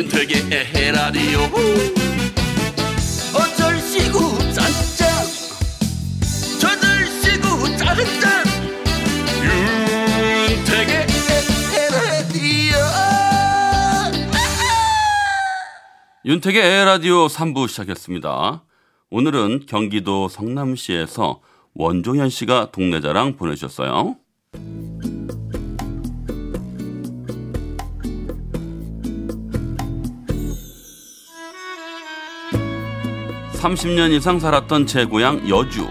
윤택의 에헤라디오 어쩔 시구 짠짠 저들 시구 짠짠 윤택의 에헤라디오 윤택의 에라디오 3부 시작했습니다. 오늘은 경기도 성남시에서 원종현 씨가 동네 자랑 보내주셨어요. 30년 이상 살았던 제 고향 여주.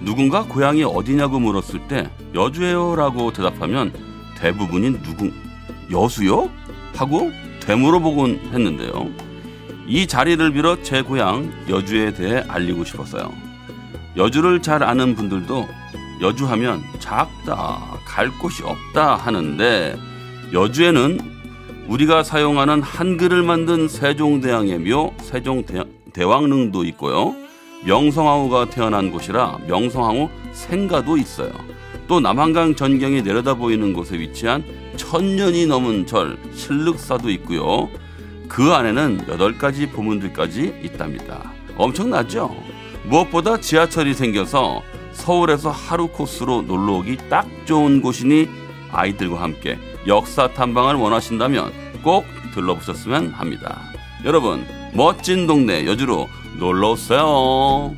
누군가 고향이 어디냐고 물었을 때 여주예요라고 대답하면 대부분이 누구 여수요? 하고 되물어보곤 했는데요. 이 자리를 빌어 제 고향 여주에 대해 알리고 싶었어요. 여주를 잘 아는 분들도 여주하면 작다, 갈 곳이 없다 하는데 여주에는 우리가 사용하는 한글을 만든 세종대왕의 묘 세종대 왕릉도 있고요. 명성황후가 태어난 곳이라 명성황후 생가도 있어요. 또 남한강 전경이 내려다 보이는 곳에 위치한 천년이 넘은 절 신륵사도 있고요. 그 안에는 여덟 가지 보문들까지 있답니다. 엄청나죠? 무엇보다 지하철이 생겨서 서울에서 하루 코스로 놀러 오기 딱 좋은 곳이니 아이들과 함께 역사 탐방을 원하신다면 꼭 들러보셨으면 합니다. 여러분, 멋진 동네 여주로 놀러 오세요.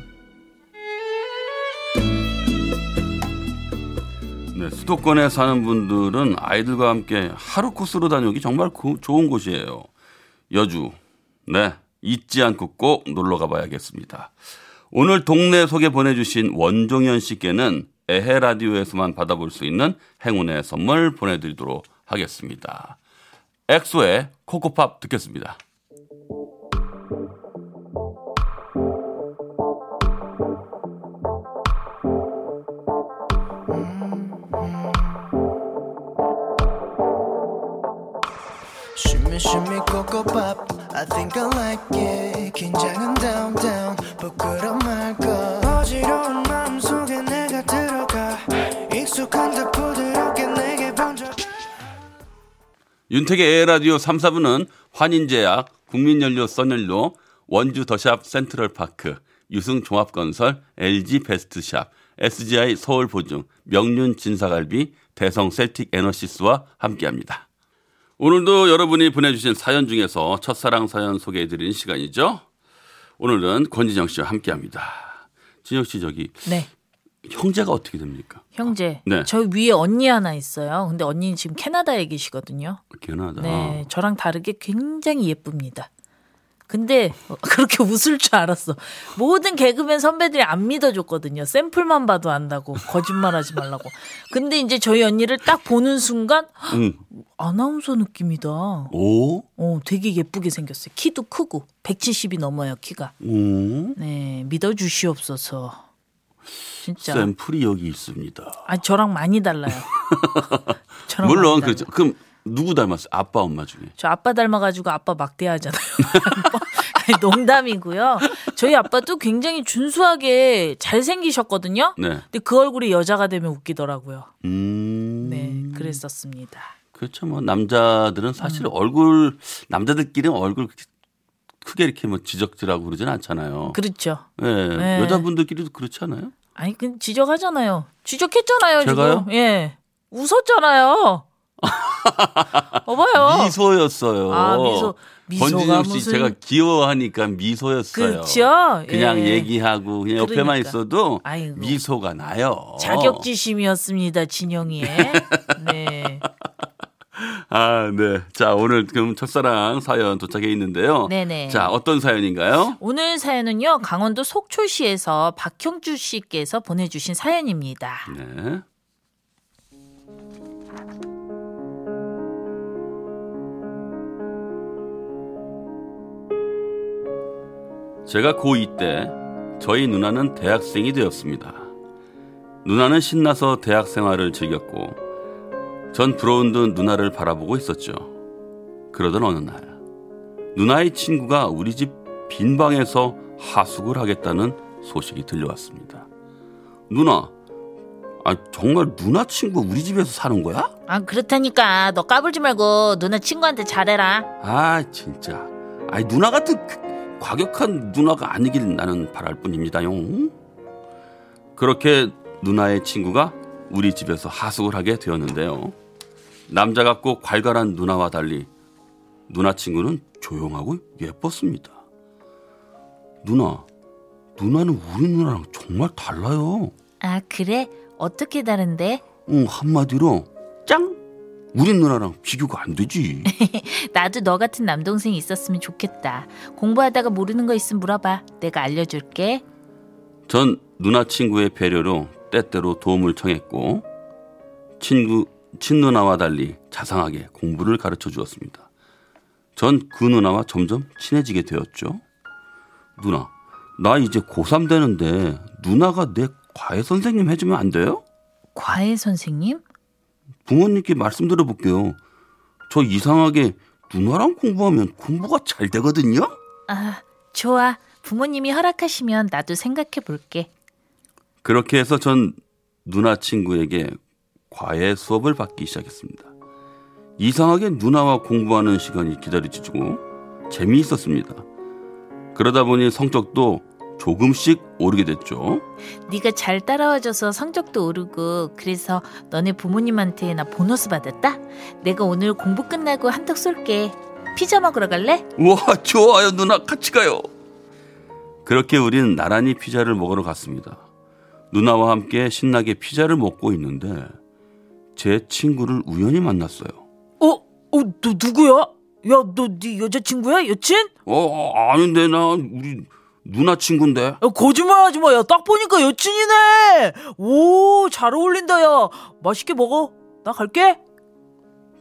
네, 수도권에 사는 분들은 아이들과 함께 하루 코스로 다녀오기 정말 고, 좋은 곳이에요. 여주. 네, 잊지 않고 꼭 놀러 가봐야겠습니다. 오늘 동네 소개 보내주신 원종현 씨께는 에헤 라디오에서만 받아볼 수 있는 행운의 선물 보내드리도록 하겠습니다. 엑소의 코코팝 듣겠습니다. Shimmy cocoa pop I think I like it. 긴장은 down down 부끄럼 말까 어지러운 마음속에 내가 들어가. 익숙한 듯 부드럽게 내게 번져. 윤택의 에라디오 3, 4부는 환인제약, 국민연료 써연료, 원주 더샵 센트럴파크, 유승종합건설, LG 베스트샵, SGI 서울보증, 명륜 진사갈비, 대성 셀틱 에너시스와 함께합니다. 오늘도 여러분이 보내주신 사연 중에서 첫사랑 사연 소개해드리는 시간이죠. 오늘은 권진영 씨와 함께합니다. 진영 씨 저기 네. 형제가 어떻게 됩니까? 형제. 네. 저 위에 언니 하나 있어요. 근데 언니는 지금 캐나다에 계시거든요. 견하다. 네. 저랑 다르게 굉장히 예쁩니다. 근데 어, 그렇게 웃을 줄 알았어. 모든 개그맨 선배들이 안 믿어줬거든요. 샘플만 봐도 안다고. 거짓말하지 말라고. 근데 이제 저희 언니를 딱 보는 순간 응. 아나운서 느낌이다. 오? 어, 되게 예쁘게 생겼어요. 키도 크고 170이 넘어요, 키가. 오? 네, 믿어주시옵소서. 진짜. 샘플이 여기 있습니다. 아, 저랑 많이 달라요. 저랑 물론 많이 그렇죠. 그럼 누구 닮았어요? 아빠 엄마 중에. 저 아빠 닮아가지고 아빠 막대하잖아요. 아니, 농담이고요. 저희 아빠도 굉장히 준수하게 잘생기셨거든요. 네. 근데 그 얼굴이 여자가 되면 웃기더라고요. 음. 네, 그랬었습니다. 그렇죠. 뭐 남자들은 사실 얼굴 남자들끼리는 얼굴 크게 이렇게 뭐 지적질하고 그러진 않잖아요. 그렇죠. 예. 네. 여자분들끼리도 그렇지 않아요? 아니, 그 지적하잖아요. 지적했잖아요, 제가요? 지금. 예. 웃었잖아요. 어봐요. 미소였어요. 아, 미소. 권진영 씨 제가 귀여워하니까 미소였어요. 그렇죠. 그냥 예. 얘기하고 그냥 옆에만 그러니까. 있어도 아이고. 미소가 나요. 자격지심이었습니다, 진영이의. 네. 아, 네. 자, 오늘 그럼 첫사랑 사연 도착해 있는데요. 네네. 자, 어떤 사연인가요? 오늘 사연은요, 강원도 속초시에서 박형주 씨께서 보내주신 사연입니다. 네. 제가 고2 때 저희 누나는 대학생이 되었습니다. 누나는 신나서 대학 생활을 즐겼고 전 부러운 듯 누나를 바라보고 있었죠. 그러던 어느 날 누나의 친구가 우리 집 빈 방에서 하숙을 하겠다는 소식이 들려왔습니다. 누나, 아 정말 누나 친구 우리 집에서 사는 거야? 아 그렇다니까 너 까불지 말고 누나 친구한테 잘해라. 아 진짜. 아이 누나 같은 그- 과격한 누나가 아니길 나는 바랄 뿐입니다요. 그렇게 누나의 친구가 우리 집에서 하숙을 하게 되었는데요. 남자 같고 괄괄한 누나와 달리 누나 친구는 조용하고 예뻤습니다. 누나, 누나는 우리 누나랑 정말 달라요. 아 그래? 어떻게 다른데? 응, 한마디로 짱! 우리 누나랑 비교가 안 되지. 나도 너 같은 남동생이 있었으면 좋겠다. 공부하다가 모르는 거 있으면 물어봐. 내가 알려줄게. 전 누나 친구의 배려로 때때로 도움을 청했고 친구 친누나와 달리 자상하게 공부를 가르쳐 주었습니다. 전 그 누나와 점점 친해지게 되었죠. 누나, 나 이제 고3 되는데 누나가 내 과외 선생님 해주면 안 돼요? 과외 선생님? 부모님께 말씀 드려 볼게요. 저 이상하게 누나랑 공부하면 공부가 잘 되거든요. 아 좋아. 부모님이 허락하시면 나도 생각해 볼게. 그렇게 해서 전 누나 친구에게 과외 수업을 받기 시작했습니다. 이상하게 누나와 공부하는 시간이 기다려지고 재미있었습니다. 그러다 보니 성적도 조금씩 오르게 됐죠. 네가 잘 따라와줘서 성적도 오르고 그래서 너네 부모님한테 나 보너스 받았다. 내가 오늘 공부 끝나고 한턱 쏠게. 피자 먹으러 갈래? 우와, 좋아요, 누나. 같이 가요. 그렇게 우리는 나란히 피자를 먹으러 갔습니다. 누나와 함께 신나게 피자를 먹고 있는데 제 친구를 우연히 만났어요. 어? 어? 너 누구야? 야, 너 네 여자친구야? 여친? 어, 아닌데 나 우리 누나 친구인데. 야, 거짓말 하지 마. 야, 딱 보니까 여친이네. 오, 잘 어울린다. 야, 맛있게 먹어. 나 갈게.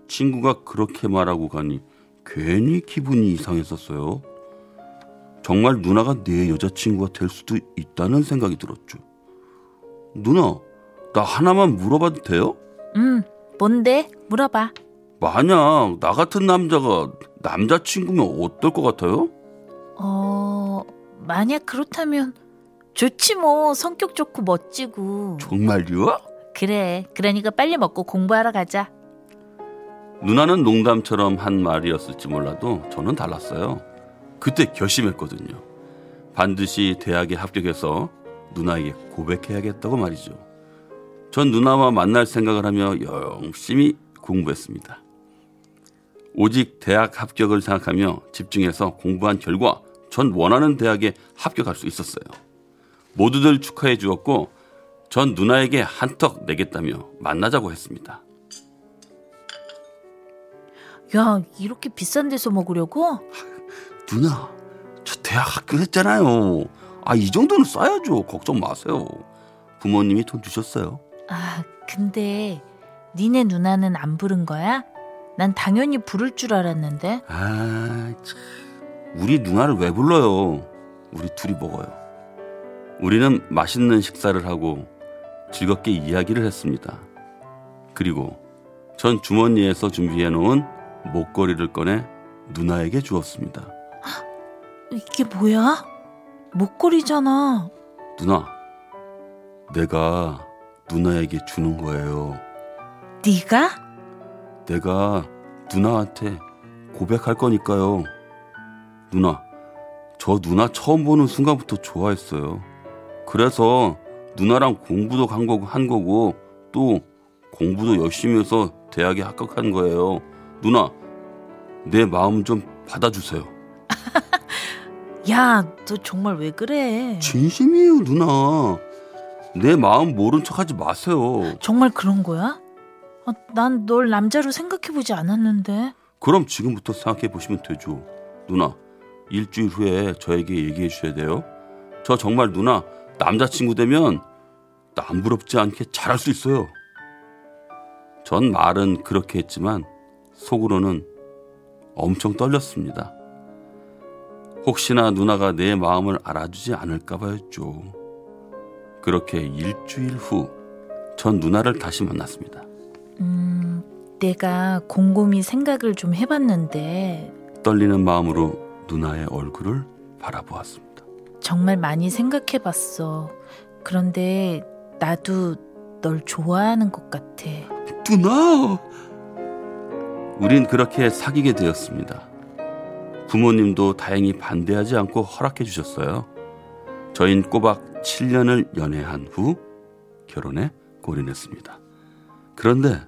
친구가 그렇게 말하고 가니 괜히 기분이 이상했었어요. 정말 누나가 내 여자친구가 될 수도 있다는 생각이 들었죠. 누나, 나 하나만 물어봐도 돼요? 음, 뭔데? 물어봐. 만약 나 같은 남자가 남자친구면 어떨 것 같아요? 어, 만약 그렇다면 좋지 뭐. 성격 좋고 멋지고. 정말요? 그래. 그러니까 빨리 먹고 공부하러 가자. 누나는 농담처럼 한 말이었을지 몰라도 저는 달랐어요. 그때 결심했거든요. 반드시 대학에 합격해서 누나에게 고백해야겠다고 말이죠. 전 누나와 만날 생각을 하며 열심히 공부했습니다. 오직 대학 합격을 생각하며 집중해서 공부한 결과 전 원하는 대학에 합격할 수 있었어요. 모두들 축하해 주었고 전 누나에게 한턱 내겠다며 만나자고 했습니다. 야, 이렇게 비싼 데서 먹으려고? 누나, 저 대학 합격했잖아요. 아, 이 정도는 써야죠. 걱정 마세요. 부모님이 돈 주셨어요. 아, 근데 니네 누나는 안 부른 거야? 난 당연히 부를 줄 알았는데. 아, 참. 우리 누나를 왜 불러요? 우리 둘이 먹어요. 우리는 맛있는 식사를 하고 즐겁게 이야기를 했습니다. 그리고 전 주머니에서 준비해 놓은 목걸이를 꺼내 누나에게 주었습니다. 이게 뭐야? 목걸이잖아. 누나, 내가 누나에게 주는 거예요. 네가? 내가 누나한테 고백할 거니까요. 누나, 저 누나 처음 보는 순간부터 좋아했어요. 그래서 누나랑 공부도 한 거고, 한 거고 또 공부도 열심히 해서 대학에 합격한 거예요. 누나, 내 마음 좀 받아주세요. 야, 너 정말 왜 그래? 진심이에요, 누나. 내 마음 모른 척 하지 마세요. 정말 그런 거야? 아, 난널 남자로 생각해보지 않았는데. 그럼 지금부터 생각해 보시면 되죠. 누나, 일주일 후에 저에게 얘기해 주셔야 돼요. 저 정말 누나 남자친구 되면 남 부럽지 않게 잘할 수 있어요. 전 말은 그렇게 했지만 속으로는 엄청 떨렸습니다. 혹시나 누나가 내 마음을 알아주지 않을까 봐였죠. 그렇게 일주일 후 전 누나를 다시 만났습니다. 음, 내가 곰곰이 생각을 좀 해봤는데 떨리는 마음으로 누나의 얼굴을 바라보았습니다. 정말 많이 생각해 봤어. 그런데 나도 널 좋아하는 것 같아. 누나. 우린 그렇게 사귀게 되었습니다. 부모님도 다행히 반대하지 않고 허락해 주셨어요. 저흰 꼬박 7년을 연애한 후 결혼에 골인했습니다. 그런데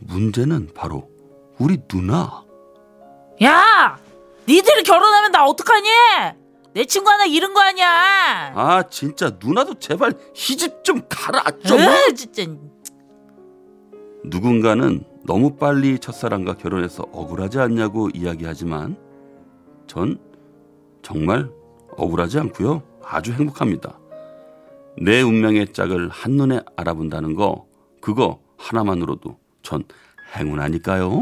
문제는 바로 우리 누나. 야! 니들이 결혼하면 나 어떡하니? 내 친구 하나 잃은 거 아니야? 아 진짜 누나도 제발 시집 좀 가라 좀. 으, 진짜. 누군가는 너무 빨리 첫사랑과 결혼해서 억울하지 않냐고 이야기하지만 전 정말 억울하지 않고요. 아주 행복합니다. 내 운명의 짝을 한눈에 알아본다는 거 그거 하나만으로도 전 행운 아닐까요?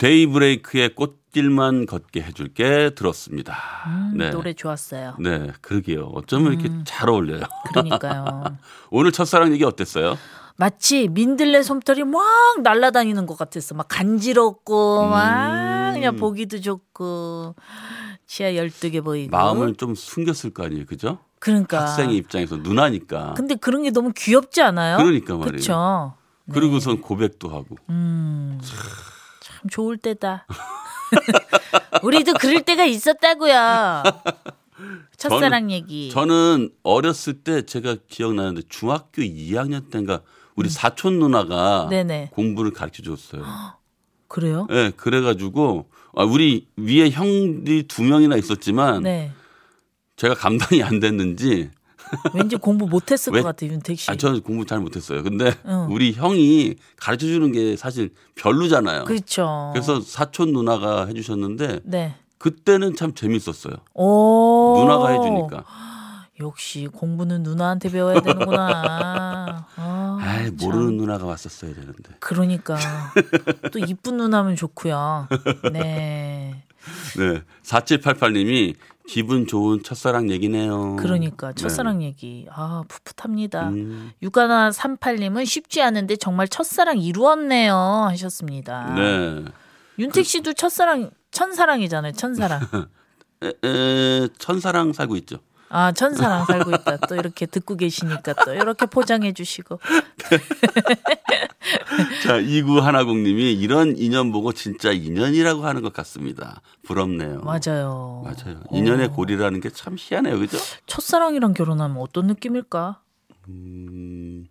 데이브레이크의 꽃길만 걷게 해줄게 들었습니다. 음, 네. 노래 좋았어요. 네, 그러게요. 어쩌면 이렇게 잘 어울려요. 그러니까요. 오늘 첫사랑 얘기 어땠어요? 마치 민들레 솜털이 막 날아다니는 것 같았어. 막 간지럽고 막 그냥 보기도 좋고 치아 12개 보이고. 마음을 좀 숨겼을 거 아니에요, 그죠? 그러니까. 학생의 입장에서 누나니까. 근데 그런 게 너무 귀엽지 않아요? 그러니까 말이에요. 그렇죠. 그리고선 고백도 하고. 음. 참 좋을 때다. 우리도 그럴 때가 있었다고요. 첫사랑 얘기. 저는 어렸을 때 제가 기억나는데 중학교 2학년 때인가 우리 사촌 누나가 음. 네네. 공부를 가르쳐 줬어요. 그래요? 네, 그래가지고 아, 우리 위에 형들이 두 명이나 있었지만 네. 제가 감당이 안 됐는지 왠지 공부 못했을 왜? 것 같아요, 윤택 씨. 아, 저는 공부 잘 못했어요. 근데 응. 우리 형이 가르쳐 주는 게 사실 별로잖아요. 그렇죠. 그래서 사촌 누나가 해주셨는데 네. 그때는 참 재밌었어요. 오. 누나가 해주니까. 역시 공부는 누나한테 배워야 되는구나. 아, 아이, 참. 모르는 누나가 왔었어야 되는데. 그러니까 또 이쁜 누나면 좋고요. 네. 네. 4788님이 기분 좋은 첫사랑 얘기네요. 그러니까 첫사랑 얘기 아 풋풋합니다. 음, 육아나 38님은 쉽지 않은데 정말 첫사랑 이루었네요 하셨습니다. 네. 윤택 씨도 첫사랑 천사랑이잖아요. 천사랑. 에, 에, 천사랑 살고 있죠. 아 천사랑 살고 있다. 또 이렇게 듣고 계시니까 또 이렇게 포장해 주시고. 자, 2910님이 이런 인연 보고 진짜 인연이라고 하는 것 같습니다. 부럽네요. 맞아요. 맞아요. 인연의 고리라는 게 참 희한해요. 그죠? 첫사랑이랑 결혼하면 어떤 느낌일까? 음,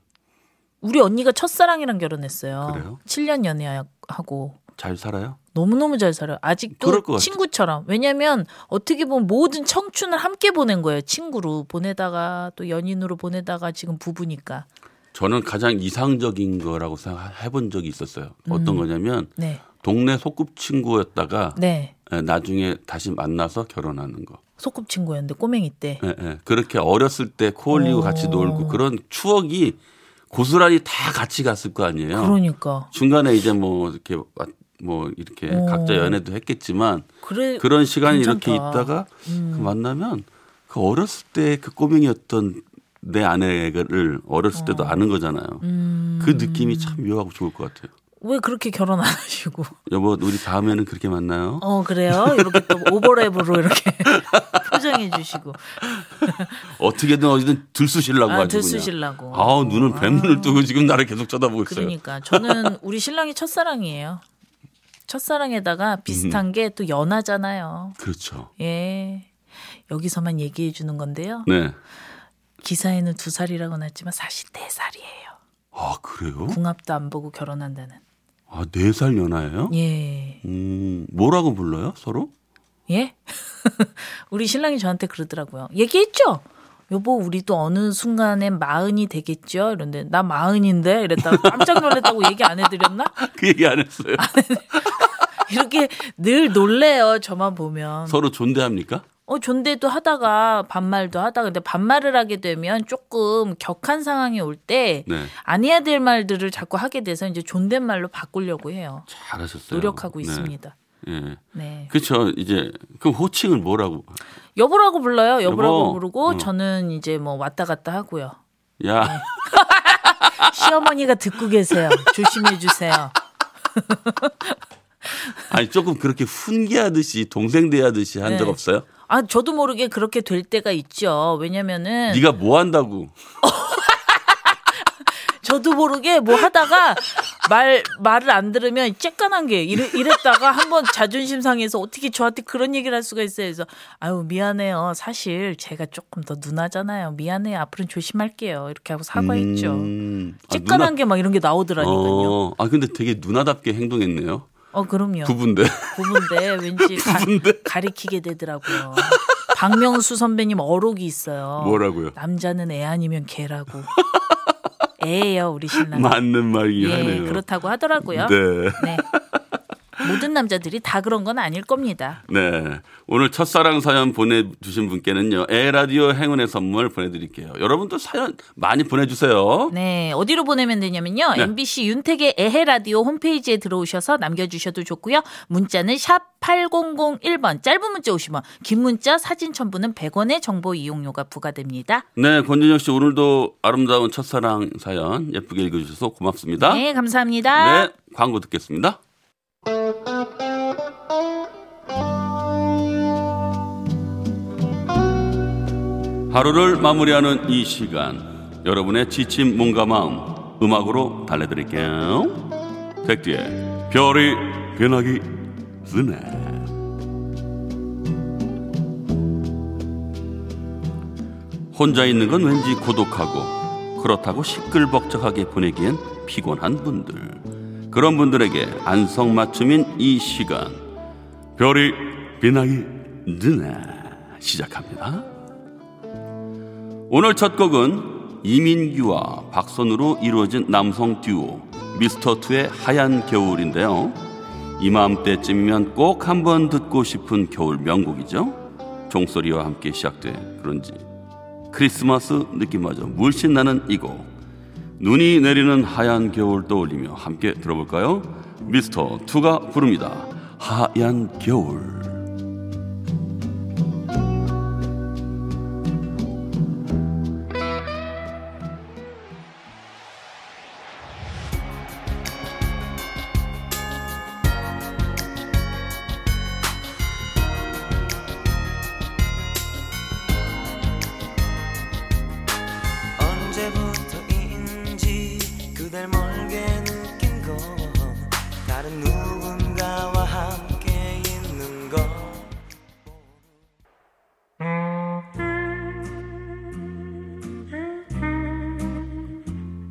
우리 언니가 첫사랑이랑 결혼했어요. 그래요? 7년 연애하고 잘 살아요? 너무너무 잘 살아요. 아직도. 친구처럼. 왜냐면 어떻게 보면 모든 청춘을 함께 보낸 거예요. 친구로 보내다가 또 연인으로 보내다가 지금 부부니까. 저는 가장 이상적인 거라고 생각해 본 적이 있었어요. 어떤 거냐면 네. 동네 소꿉친구였다가 네. 예, 나중에 다시 만나서 결혼하는 거. 소꿉친구였는데 꼬맹이 때. 예, 예. 그렇게 어렸을 때 코 올리고 오. 같이 놀고 그런 추억이 고스란히 다 같이 갔을 거 아니에요. 그러니까. 중간에 이제 뭐 이렇게 와- 뭐 이렇게 오. 각자 연애도 했겠지만 그래. 그런 시간이 괜찮다. 이렇게 있다가 음. 그 만나면 그 어렸을 때 그 꼬맹이였던 내 아내를 어렸을 때도 아는 거잖아요. 음. 그 느낌이 참 묘하고 좋을 것 같아요. 왜 그렇게 결혼 안 하시고? 여보, 우리 다음에는 그렇게 만나요. 어 그래요? 이렇게 또 오버랩으로 이렇게 포장해 주시고. 어떻게든 어디든 들쑤시려고 아, 들쑤시려고. 아우 눈은 뱀눈을 뜨고 지금 나를 계속 쳐다보고 있어요. 그러니까 저는 우리 신랑이 첫사랑이에요. 첫사랑에다가 비슷한 음. 게또 연하잖아요. 그렇죠. 예. 여기서만 얘기해 주는 건데요. 네. 기사에는 두 살이라고 났지만 사실 네 살이에요. 아 그래요? 궁합도 안 보고 결혼한다는. 아네 살 연하예요? 예. 음 뭐라고 불러요 서로? 예? 우리 신랑이 저한테 그러더라고요. 얘기했죠? 여보, 우리도 어느 순간엔 마흔이 되겠죠? 이런데, 나 마흔인데? 이랬다가 깜짝 놀랐다고 얘기 안 해드렸나? 그 얘기 안 했어요. 이렇게 늘 놀래요, 저만 보면. 서로 존대합니까? 어, 존대도 하다가 반말도 하다가 근데 반말을 하게 되면 조금 격한 상황이 올때 네. 안 해야 될 말들을 자꾸 하게 돼서 이제 존댓말로 바꾸려고 해요. 잘하셨어요. 노력하고 네. 있습니다. 예. 네. 그렇죠. 이제 그 호칭을 뭐라고? 여보라고 불러요. 여보라고 여보. 부르고 어. 저는 이제 뭐 왔다 갔다 하고요. 야, 네. 시어머니가 듣고 계세요. 조심해 주세요. 아니 조금 그렇게 훈계하듯이 동생 대하듯이 한 적 네. 없어요? 아, 저도 모르게 그렇게 될 때가 있죠. 왜냐면은 네가 뭐 한다고? 저도 모르게 뭐 하다가 말 말을 안 들으면 쬐깐한 게 이래, 이랬다가 한번 자존심 상해서 어떻게 저한테 그런 얘기를 할 수가 있어요. 그래서 아유 미안해요. 사실 제가 조금 더 누나잖아요. 미안해요. 앞으로는 조심할게요. 이렇게 하고 사과했죠. 음, 아, 쬐깐한 게막 이런 게 나오더라니까요. 어, 아 근데 되게 누나답게 행동했네요. 어 그럼요. 부부인데. 부부인데 왠지 가, 리키게 되더라고요. 박명수 선배님 어록이 있어요. 뭐라고요? 남자는 애 아니면 개라고. 애예요 우리 신랑. 맞는 말이긴 예, 하네요. 그렇다고 하더라고요. 네. 네. 모든 남자들이 다 그런 건 아닐 겁니다. 네. 오늘 첫사랑 사연 보내주신 분께는요, 에라디오 행운의 선물 보내드릴게요. 여러분도 사연 많이 보내주세요. 네, 어디로 보내면 되냐면요. 네. MBC 윤택의 에헤 라디오 홈페이지에 들어오셔서 남겨주셔도 좋고요. 문자는 샵 8001번, 짧은 문자 50원, 긴 문자 사진 첨부는 100원의 정보 이용료가 부과됩니다. 네, 권진영 씨 오늘도 아름다운 첫사랑 사연 예쁘게 읽어주셔서 고맙습니다. 네, 감사합니다. 네, 광고 듣겠습니다. 하루를 마무리하는 이 시간 여러분의 지친 몸과 마음 음악으로 달래드릴게요. 백디의 별이 변하기 전에. 혼자 있는 건 왠지 고독하고 그렇다고 시끌벅적하게 보내기엔 피곤한 분들 그런 분들에게 안성맞춤인 이 시간 별이 빛나기 전에 시작합니다. 오늘 첫 곡은 이민규와 박선우로 이루어진 남성 듀오 미스터2의 하얀 겨울인데요. 이맘때쯤이면 꼭 한번 듣고 싶은 겨울 명곡이죠. 종소리와 함께 시작돼 그런지 크리스마스 느낌마저 물씬 나는 이 곡 눈이 내리는 하얀 겨울 떠올리며 함께 들어볼까요? 미스터 투가 부릅니다. 하얀 겨울.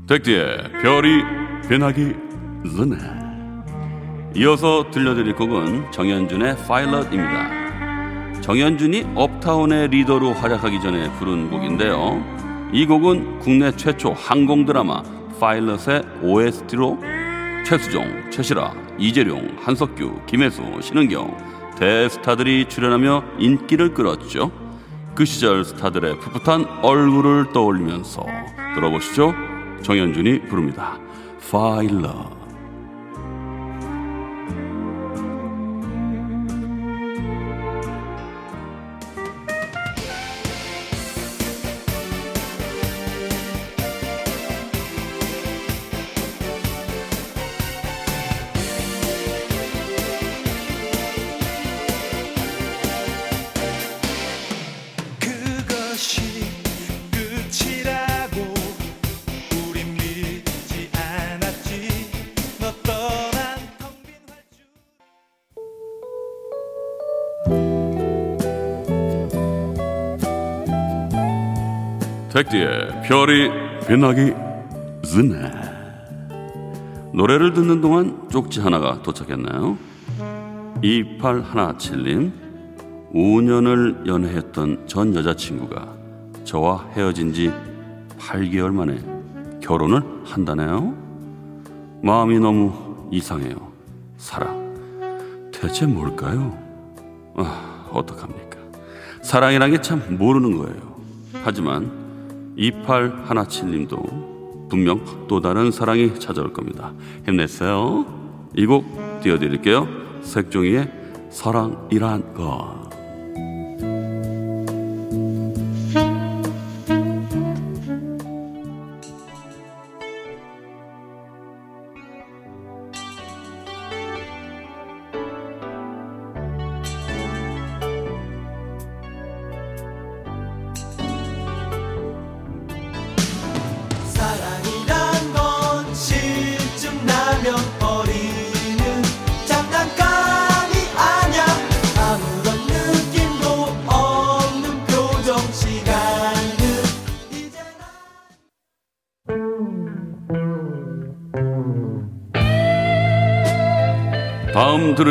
백디의 별이 변하기 전에 이어서 들려드릴 곡은 정현준의 파일럿입니다. 정현준이 업타운의 리더로 활약하기 전에 부른 곡인데요. 이 곡은 국내 최초 항공 드라마 파일럿의 OST로 최수종, 최시라, 이재룡, 한석규, 김혜수, 신은경 대스타들이 출연하며 인기를 끌었죠. 그 시절 스타들의 풋풋한 얼굴을 떠올리면서 들어보시죠. 정현준이 부릅니다. 파일럿. 백디의 별이 빛나기 전에 노래를 듣는 동안 쪽지 하나가 도착했나요? 2817님 5년을 연애했던 전 여자친구가 저와 헤어진 지 8개월 만에 결혼을 한다네요. 마음이 너무 이상해요. 사랑 대체 뭘까요? 아, 어떡합니까? 사랑이란 게 참 모르는 거예요. 하지만 2817님도 분명 또 다른 사랑이 찾아올 겁니다. 힘내세요. 이 곡 띄워드릴게요. 색종이의 사랑이란 것.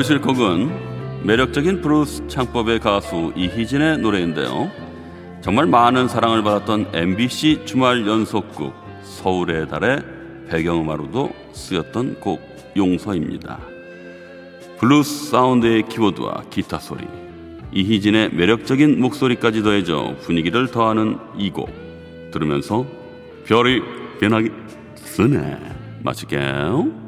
들으실 곡은 매력적인 블루스 창법의 가수 이희진의 노래인데요. 정말 많은 사랑을 받았던 MBC 주말 연속극 서울의 달의 배경음악으로도 쓰였던 곡 용서입니다. 블루스 사운드의 키보드와 기타 소리, 이희진의 매력적인 목소리까지 더해져 분위기를 더하는 이 곡 들으면서 별이 변하기 쓰네 마칠게요.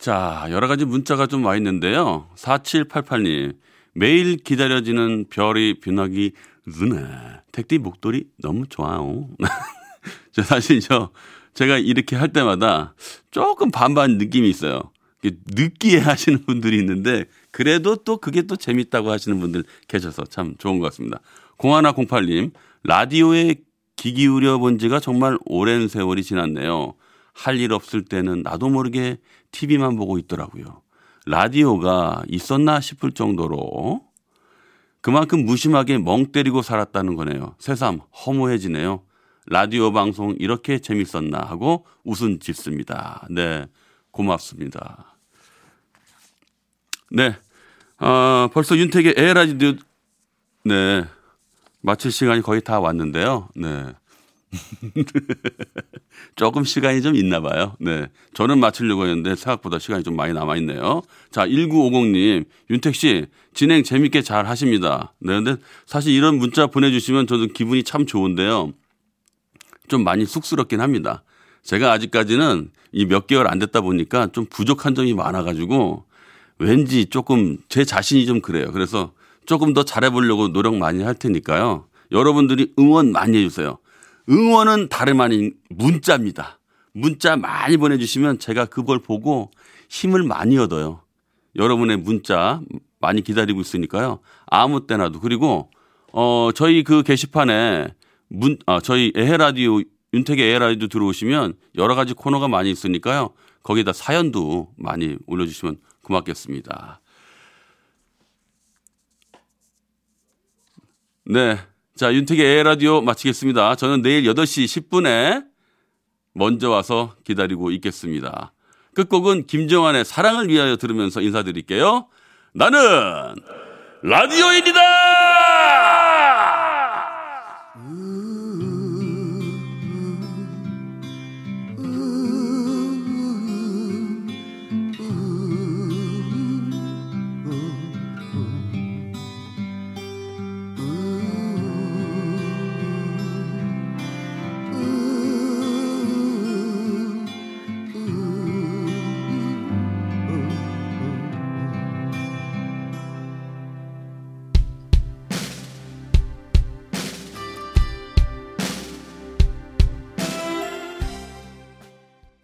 자, 여러 가지 문자가 좀 와 있는데요. 4788님. 매일 기다려지는 별이 빛나기 전에 택디 목도리 너무 좋아요. 저 사실 저 제가 이렇게 할 때마다 조금 반반 느낌이 있어요. 느끼해 하시는 분들이 있는데 그래도 또 그게 또 재밌다고 하시는 분들 계셔서 참 좋은 것 같습니다. 0108님, 라디오에 귀 기울여 본 지가 정말 오랜 세월이 지났네요. 할 일 없을 때는 나도 모르게 TV만 보고 있더라고요. 라디오가 있었나 싶을 정도로 그만큼 무심하게 멍 때리고 살았다는 거네요. 새삼 허무해지네요. 라디오 방송 이렇게 재밌었나 하고 웃음 짓습니다. 네, 고맙습니다. 네, 아, 벌써 윤택의 에라디오 네 마칠 시간이 거의 다 왔는데요. 네. 조금 시간이 좀 있나 봐요. 네. 저는 마치려고 했는데 생각보다 시간이 좀 많이 남아 있네요. 자, 1950님, 윤택 씨, 진행 재밌게 잘 하십니다. 네. 근데 사실 이런 문자 보내 주시면 저도 기분이 참 좋은데요. 좀 많이 쑥스럽긴 합니다. 제가 아직까지는 이 몇 개월 안 됐다 보니까 좀 부족한 점이 많아 가지고 왠지 조금 제 자신이 좀 그래요. 그래서 조금 더 잘해 보려고 노력 많이 할 테니까요. 여러분들이 응원 많이 해 주세요. 응원은 다름 아닌 문자입니다. 문자 많이 보내주시면 제가 그걸 보고 힘을 많이 얻어요. 여러분의 문자 많이 기다리고 있으니까요. 아무 때나도. 그리고, 어, 저희 그 게시판에 문, 아, 저희 에헤라디오, 윤택의 에헤라디오 들어오시면 여러 가지 코너가 많이 있으니까요. 거기다 사연도 많이 올려주시면 고맙겠습니다. 네. 자, 윤택의 에라디오 마치겠습니다. 저는 내일 8시 10분에 먼저 와서 기다리고 있겠습니다. 끝곡은 김정환의 사랑을 위하여 들으면서 인사드릴게요. 나는 라디오입니다!